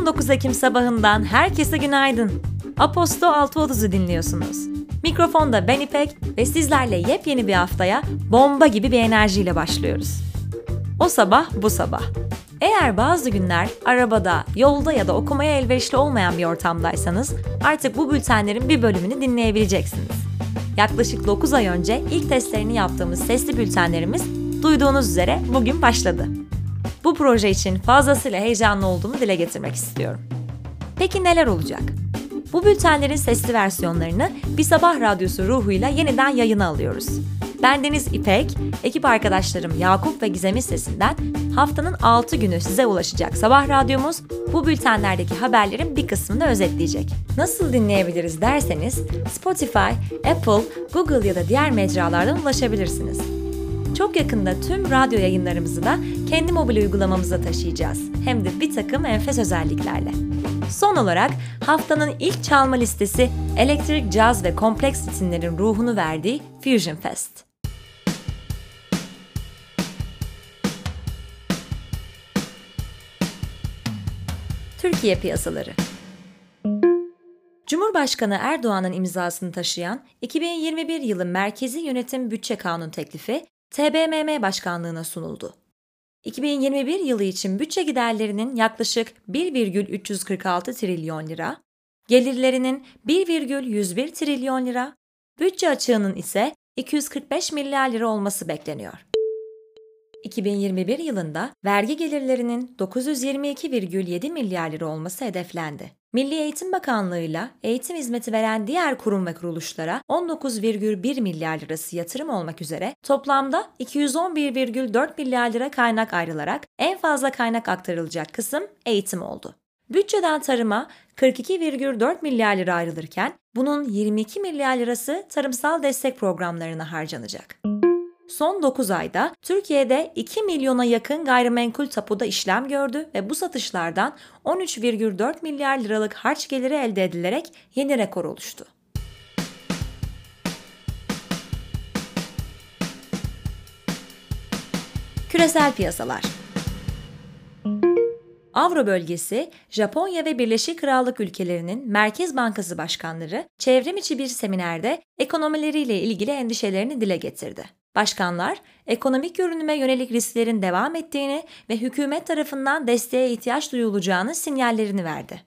19 Ekim sabahından herkese günaydın. Aposto 6.30'u dinliyorsunuz. Mikrofonda ben İpek ve sizlerle yepyeni bir haftaya bomba gibi bir enerjiyle başlıyoruz. O sabah bu sabah. Eğer bazı günler arabada, yolda ya da okumaya elverişli olmayan bir ortamdaysanız artık bu bültenlerin bir bölümünü dinleyebileceksiniz. Yaklaşık 9 ay önce ilk testlerini yaptığımız sesli bültenlerimiz duyduğunuz üzere bugün başladı. Bu proje için fazlasıyla heyecanlı olduğumu dile getirmek istiyorum. Peki neler olacak? Bu bültenlerin sesli versiyonlarını bir sabah radyosu ruhuyla yeniden yayına alıyoruz. Ben Deniz İpek, ekip arkadaşlarım Yakup ve Gizem'in sesinden haftanın 6 günü size ulaşacak sabah radyomuz bu bültenlerdeki haberlerin bir kısmını özetleyecek. Nasıl dinleyebiliriz derseniz Spotify, Apple, Google ya da diğer mecralardan ulaşabilirsiniz. Çok yakında tüm radyo yayınlarımızı da kendi mobil uygulamamıza taşıyacağız. Hem de bir takım enfes özelliklerle. Son olarak haftanın ilk çalma listesi elektrik, caz ve kompleks ritimlerin ruhunu verdiği Fusion Fest. Türkiye piyasaları Cumhurbaşkanı Erdoğan'ın imzasını taşıyan 2021 yılı Merkezi Yönetim Bütçe Kanun teklifi TBMM Başkanlığına sunuldu. 2021 yılı için bütçe giderlerinin yaklaşık 1,346 trilyon lira, gelirlerinin 1,101 trilyon lira, bütçe açığının ise 245 milyar lira olması bekleniyor. 2021 yılında vergi gelirlerinin 922,7 milyar lira olması hedeflendi. Milli Eğitim Bakanlığı ile eğitim hizmeti veren diğer kurum ve kuruluşlara 19,1 milyar lirası yatırım olmak üzere toplamda 211,4 milyar lira kaynak ayrılarak en fazla kaynak aktarılacak kısım eğitim oldu. Bütçeden tarıma 42,4 milyar lira ayrılırken bunun 22 milyar lirası tarımsal destek programlarına harcanacak. Son 9 ayda Türkiye'de 2 milyona yakın gayrimenkul tapuda işlem gördü ve bu satışlardan 13,4 milyar liralık harç geliri elde edilerek yeni rekor oluştu. Küresel piyasalar Avro bölgesi, Japonya ve Birleşik Krallık ülkelerinin Merkez Bankası başkanları çevrim içi bir seminerde ekonomileriyle ilgili endişelerini dile getirdi. Başkanlar, ekonomik görünüme yönelik risklerin devam ettiğini ve hükümet tarafından desteğe ihtiyaç duyulacağını sinyallerini verdi.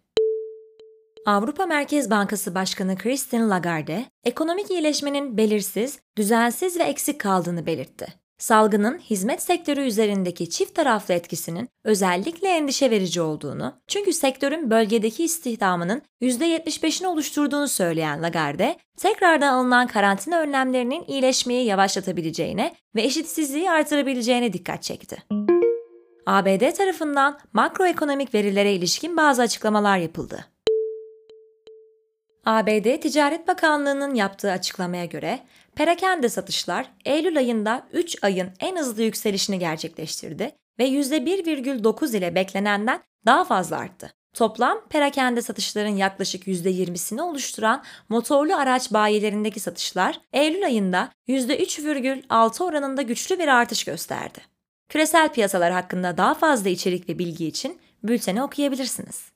Avrupa Merkez Bankası Başkanı Christine Lagarde, ekonomik iyileşmenin belirsiz, düzensiz ve eksik kaldığını belirtti salgının hizmet sektörü üzerindeki çift taraflı etkisinin özellikle endişe verici olduğunu, çünkü sektörün bölgedeki istihdamının %75'ini oluşturduğunu söyleyen Lagarde, tekrardan alınan karantina önlemlerinin iyileşmeyi yavaşlatabileceğine ve eşitsizliği artırabileceğine dikkat çekti. ABD tarafından makroekonomik verilere ilişkin bazı açıklamalar yapıldı. ABD Ticaret Bakanlığı'nın yaptığı açıklamaya göre perakende satışlar Eylül ayında 3 ayın en hızlı yükselişini gerçekleştirdi ve %1,9 ile beklenenden daha fazla arttı. Toplam perakende satışların yaklaşık %20'sini oluşturan motorlu araç bayilerindeki satışlar Eylül ayında %3,6 oranında güçlü bir artış gösterdi. Küresel piyasalar hakkında daha fazla içerik ve bilgi için bülteni okuyabilirsiniz.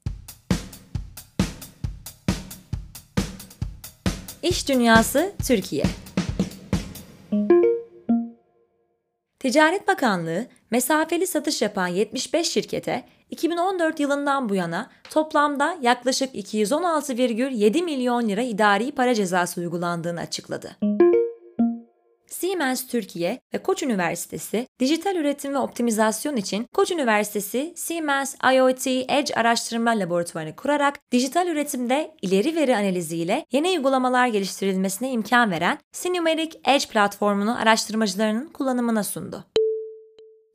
İş Dünyası Türkiye Ticaret Bakanlığı mesafeli satış yapan 75 şirkete 2014 yılından bu yana toplamda yaklaşık 216,7 milyon lira idari para cezası uygulandığını açıkladı. Siemens Türkiye ve Koç Üniversitesi dijital üretim ve optimizasyon için Koç Üniversitesi Siemens IoT Edge Araştırma Laboratuvarını kurarak dijital üretimde ileri veri analiziyle yeni uygulamalar geliştirilmesine imkan veren Sinumeric Edge platformunu araştırmacılarının kullanımına sundu.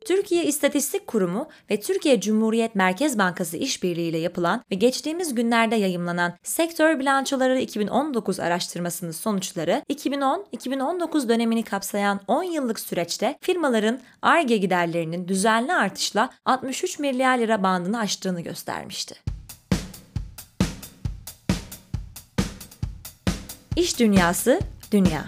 Türkiye İstatistik Kurumu ve Türkiye Cumhuriyet Merkez Bankası işbirliğiyle yapılan ve geçtiğimiz günlerde yayımlanan Sektör Bilançoları 2019 araştırmasının sonuçları 2010-2019 dönemini kapsayan 10 yıllık süreçte firmaların ARGE giderlerinin düzenli artışla 63 milyar lira bandını aştığını göstermişti. İş Dünyası Dünya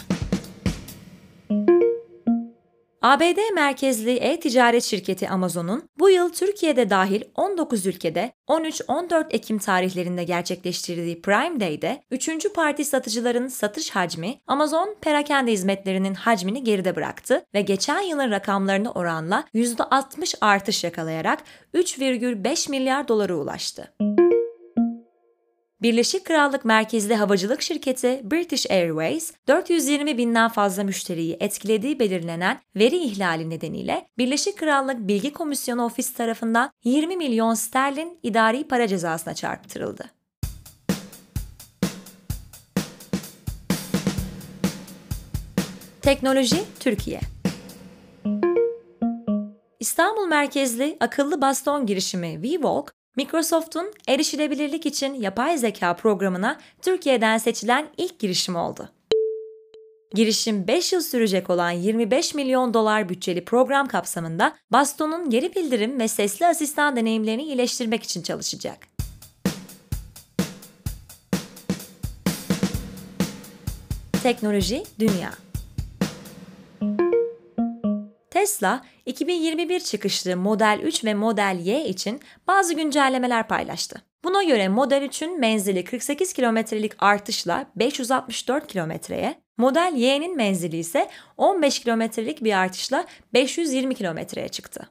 ABD merkezli e-ticaret şirketi Amazon'un bu yıl Türkiye'de dahil 19 ülkede 13-14 Ekim tarihlerinde gerçekleştirdiği Prime Day'de 3. parti satıcıların satış hacmi Amazon perakende hizmetlerinin hacmini geride bıraktı ve geçen yılın rakamlarına oranla %60 artış yakalayarak 3,5 milyar dolara ulaştı. Birleşik Krallık merkezli havacılık şirketi British Airways, 420 binden fazla müşteriyi etkilediği belirlenen veri ihlali nedeniyle Birleşik Krallık Bilgi Komisyonu Ofis tarafından 20 milyon sterlin idari para cezasına çarptırıldı. Teknoloji Türkiye İstanbul merkezli akıllı baston girişimi WeWalk, Microsoft'un erişilebilirlik için yapay zeka programına Türkiye'den seçilen ilk girişim oldu. Girişim 5 yıl sürecek olan 25 milyon dolar bütçeli program kapsamında Baston'un geri bildirim ve sesli asistan deneyimlerini iyileştirmek için çalışacak. Teknoloji Dünya Tesla, 2021 çıkışlı Model 3 ve Model Y için bazı güncellemeler paylaştı. Buna göre Model 3'ün menzili 48 kilometrelik artışla 564 kilometreye, Model Y'nin menzili ise 15 kilometrelik bir artışla 520 kilometreye çıktı.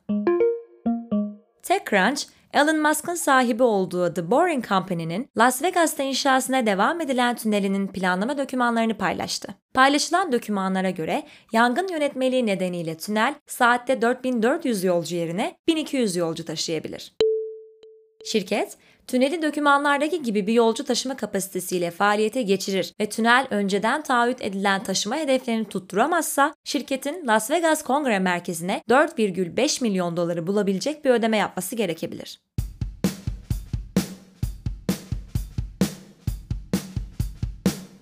TechCrunch, Elon Musk'ın sahibi olduğu The Boring Company'nin Las Vegas'ta inşasına devam edilen tünelinin planlama dokümanlarını paylaştı. Paylaşılan dokümanlara göre yangın yönetmeliği nedeniyle tünel saatte 4400 yolcu yerine 1200 yolcu taşıyabilir. Şirket, tüneli dokümanlardaki gibi bir yolcu taşıma kapasitesiyle faaliyete geçirir ve tünel önceden taahhüt edilen taşıma hedeflerini tutturamazsa şirketin Las Vegas Kongre Merkezi'ne 4,5 milyon doları bulabilecek bir ödeme yapması gerekebilir.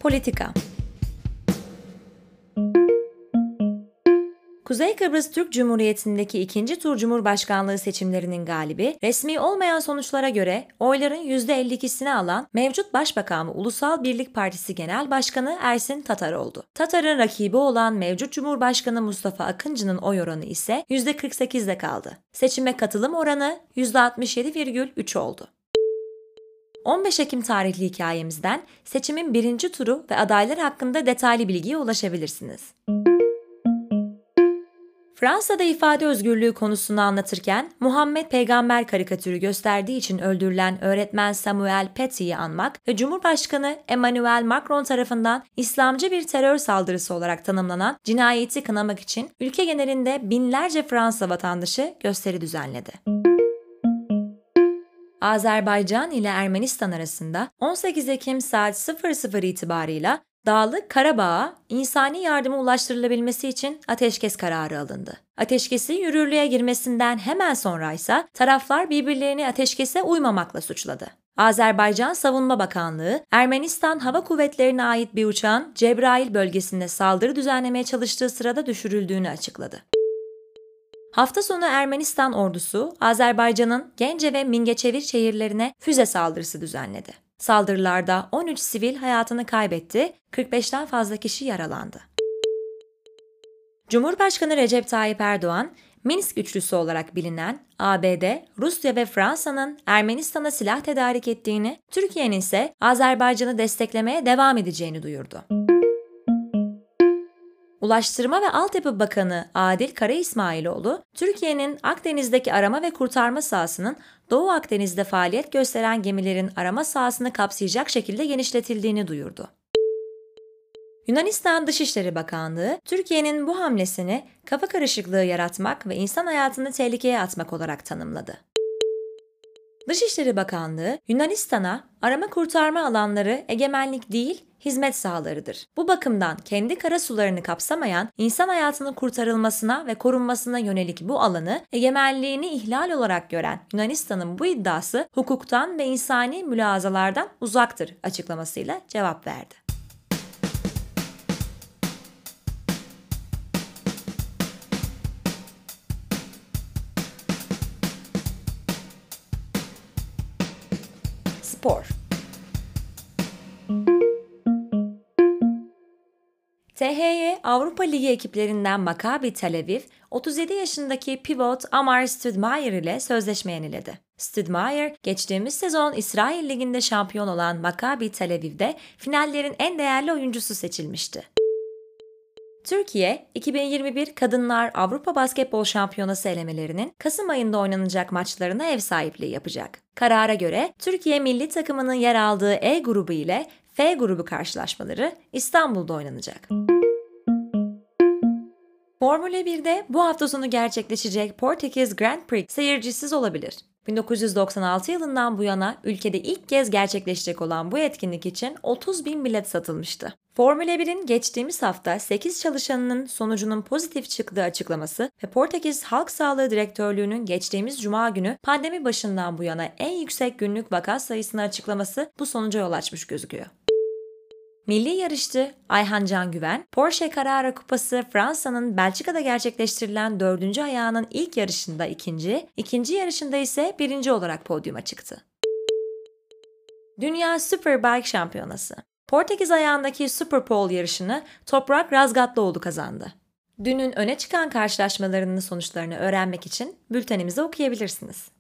Politika Kuzey Kıbrıs Türk Cumhuriyeti'ndeki ikinci tur Cumhurbaşkanlığı seçimlerinin galibi, resmi olmayan sonuçlara göre oyların %52'sini alan mevcut Başbakanı Ulusal Birlik Partisi Genel Başkanı Ersin Tatar oldu. Tatar'ın rakibi olan mevcut Cumhurbaşkanı Mustafa Akıncı'nın oy oranı ise %48'de kaldı. Seçime katılım oranı %67,3 oldu. 15 Ekim tarihli hikayemizden seçimin birinci turu ve adaylar hakkında detaylı bilgiye ulaşabilirsiniz. Fransa'da ifade özgürlüğü konusunu anlatırken Muhammed peygamber karikatürü gösterdiği için öldürülen öğretmen Samuel Paty'yi anmak ve Cumhurbaşkanı Emmanuel Macron tarafından İslamcı bir terör saldırısı olarak tanımlanan cinayeti kınamak için ülke genelinde binlerce Fransa vatandaşı gösteri düzenledi. Azerbaycan ile Ermenistan arasında 18 Ekim saat 00 itibarıyla Dağlık Karabağ'a insani yardıma ulaştırılabilmesi için ateşkes kararı alındı. Ateşkesin yürürlüğe girmesinden hemen sonra ise taraflar birbirlerini ateşkese uymamakla suçladı. Azerbaycan Savunma Bakanlığı, Ermenistan Hava Kuvvetleri'ne ait bir uçağın Cebrail bölgesinde saldırı düzenlemeye çalıştığı sırada düşürüldüğünü açıkladı. Hafta sonu Ermenistan ordusu, Azerbaycan'ın Gence ve Mingeçevir şehirlerine füze saldırısı düzenledi. Saldırılarda 13 sivil hayatını kaybetti, 45'ten fazla kişi yaralandı. Cumhurbaşkanı Recep Tayyip Erdoğan, Minsk üçlüsü olarak bilinen ABD, Rusya ve Fransa'nın Ermenistan'a silah tedarik ettiğini, Türkiye'nin ise Azerbaycan'ı desteklemeye devam edeceğini duyurdu. Ulaştırma ve Altyapı Bakanı Adil Kara İsmailoğlu, Türkiye'nin Akdeniz'deki arama ve kurtarma sahasının Doğu Akdeniz'de faaliyet gösteren gemilerin arama sahasını kapsayacak şekilde genişletildiğini duyurdu. Yunanistan Dışişleri Bakanlığı, Türkiye'nin bu hamlesini kafa karışıklığı yaratmak ve insan hayatını tehlikeye atmak olarak tanımladı. Dışişleri Bakanlığı, Yunanistan'a arama kurtarma alanları egemenlik değil, hizmet sahalarıdır. Bu bakımdan kendi kara sularını kapsamayan, insan hayatının kurtarılmasına ve korunmasına yönelik bu alanı egemenliğini ihlal olarak gören Yunanistan'ın bu iddiası hukuktan ve insani mülazalardan uzaktır açıklamasıyla cevap verdi. THY Avrupa Ligi ekiplerinden Maccabi Tel Aviv 37 yaşındaki pivot Amar Stoudemire ile sözleşme yeniledi. Stoudemire, geçtiğimiz sezon İsrail Ligi'nde şampiyon olan Maccabi Tel Aviv'de finallerin en değerli oyuncusu seçilmişti. Türkiye, 2021 Kadınlar Avrupa Basketbol Şampiyonası elemelerinin Kasım ayında oynanacak maçlarına ev sahipliği yapacak. Karara göre Türkiye milli takımının yer aldığı E grubu ile F grubu karşılaşmaları İstanbul'da oynanacak. Formula 1'de bu hafta sonu gerçekleşecek Portekiz Grand Prix seyircisiz olabilir. 1996 yılından bu yana ülkede ilk kez gerçekleşecek olan bu etkinlik için 30 bin bilet satılmıştı. Formula 1'in geçtiğimiz hafta 8 çalışanının sonucunun pozitif çıktığı açıklaması ve Portekiz Halk Sağlığı Direktörlüğü'nün geçtiğimiz cuma günü pandemi başından bu yana en yüksek günlük vaka sayısını açıklaması bu sonuca yol açmış gözüküyor. Milli yarışçı Ayhan Can Güven, Porsche Carrera Kupası Fransa'nın Belçika'da gerçekleştirilen dördüncü ayağının ilk yarışında ikinci, ikinci yarışında ise birinci olarak podyuma çıktı. Dünya Superbike Şampiyonası Portekiz ayağındaki Super Pole yarışını Toprak Razgatlıoğlu kazandı. Dünün öne çıkan karşılaşmalarının sonuçlarını öğrenmek için bültenimizi okuyabilirsiniz.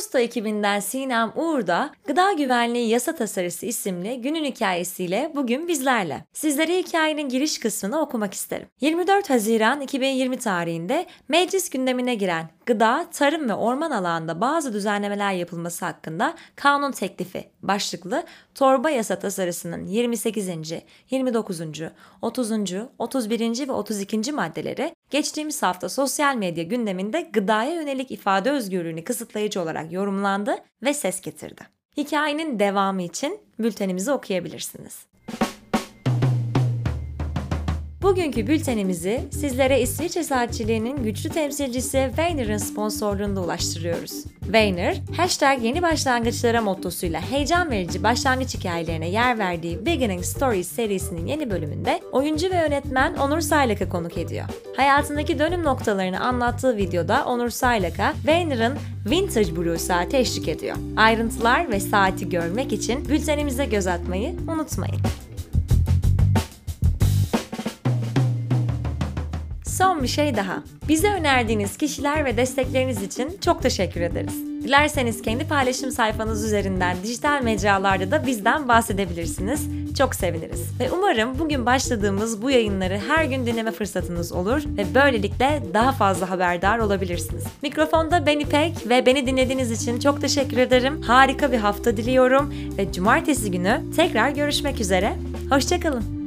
Aposta ekibinden Sinem Uğur da Gıda Güvenliği Yasa Tasarısı isimli günün hikayesiyle bugün bizlerle. Sizlere hikayenin giriş kısmını okumak isterim. 24 Haziran 2020 tarihinde meclis gündemine giren gıda, tarım ve orman alanında bazı düzenlemeler yapılması hakkında kanun teklifi başlıklı torba yasa tasarısının 28. 29. 30. 31. ve 32. maddeleri geçtiğimiz hafta sosyal medya gündeminde gıdaya yönelik ifade özgürlüğünü kısıtlayıcı olarak yorumlandı ve ses getirdi. Hikayenin devamı için bültenimizi okuyabilirsiniz. Bugünkü bültenimizi sizlere İsviçre saatçiliğinin güçlü temsilcisi Weyner'ın sponsorluğunda ulaştırıyoruz. Weyner, hashtag yeni başlangıçlara mottosuyla heyecan verici başlangıç hikayelerine yer verdiği Beginning Stories serisinin yeni bölümünde oyuncu ve yönetmen Onur Saylak'ı konuk ediyor. Hayatındaki dönüm noktalarını anlattığı videoda Onur Saylak'a Weyner'ın Vintage Blue saati eşlik ediyor. Ayrıntılar ve saati görmek için bültenimize göz atmayı unutmayın. Son bir şey daha. Bize önerdiğiniz kişiler ve destekleriniz için çok teşekkür ederiz. Dilerseniz kendi paylaşım sayfanız üzerinden dijital mecralarda da bizden bahsedebilirsiniz. Çok seviniriz. Ve umarım bugün başladığımız bu yayınları her gün dinleme fırsatınız olur ve böylelikle daha fazla haberdar olabilirsiniz. Mikrofonda ben İpek ve beni dinlediğiniz için çok teşekkür ederim. Harika bir hafta diliyorum ve cumartesi günü tekrar görüşmek üzere. Hoşçakalın.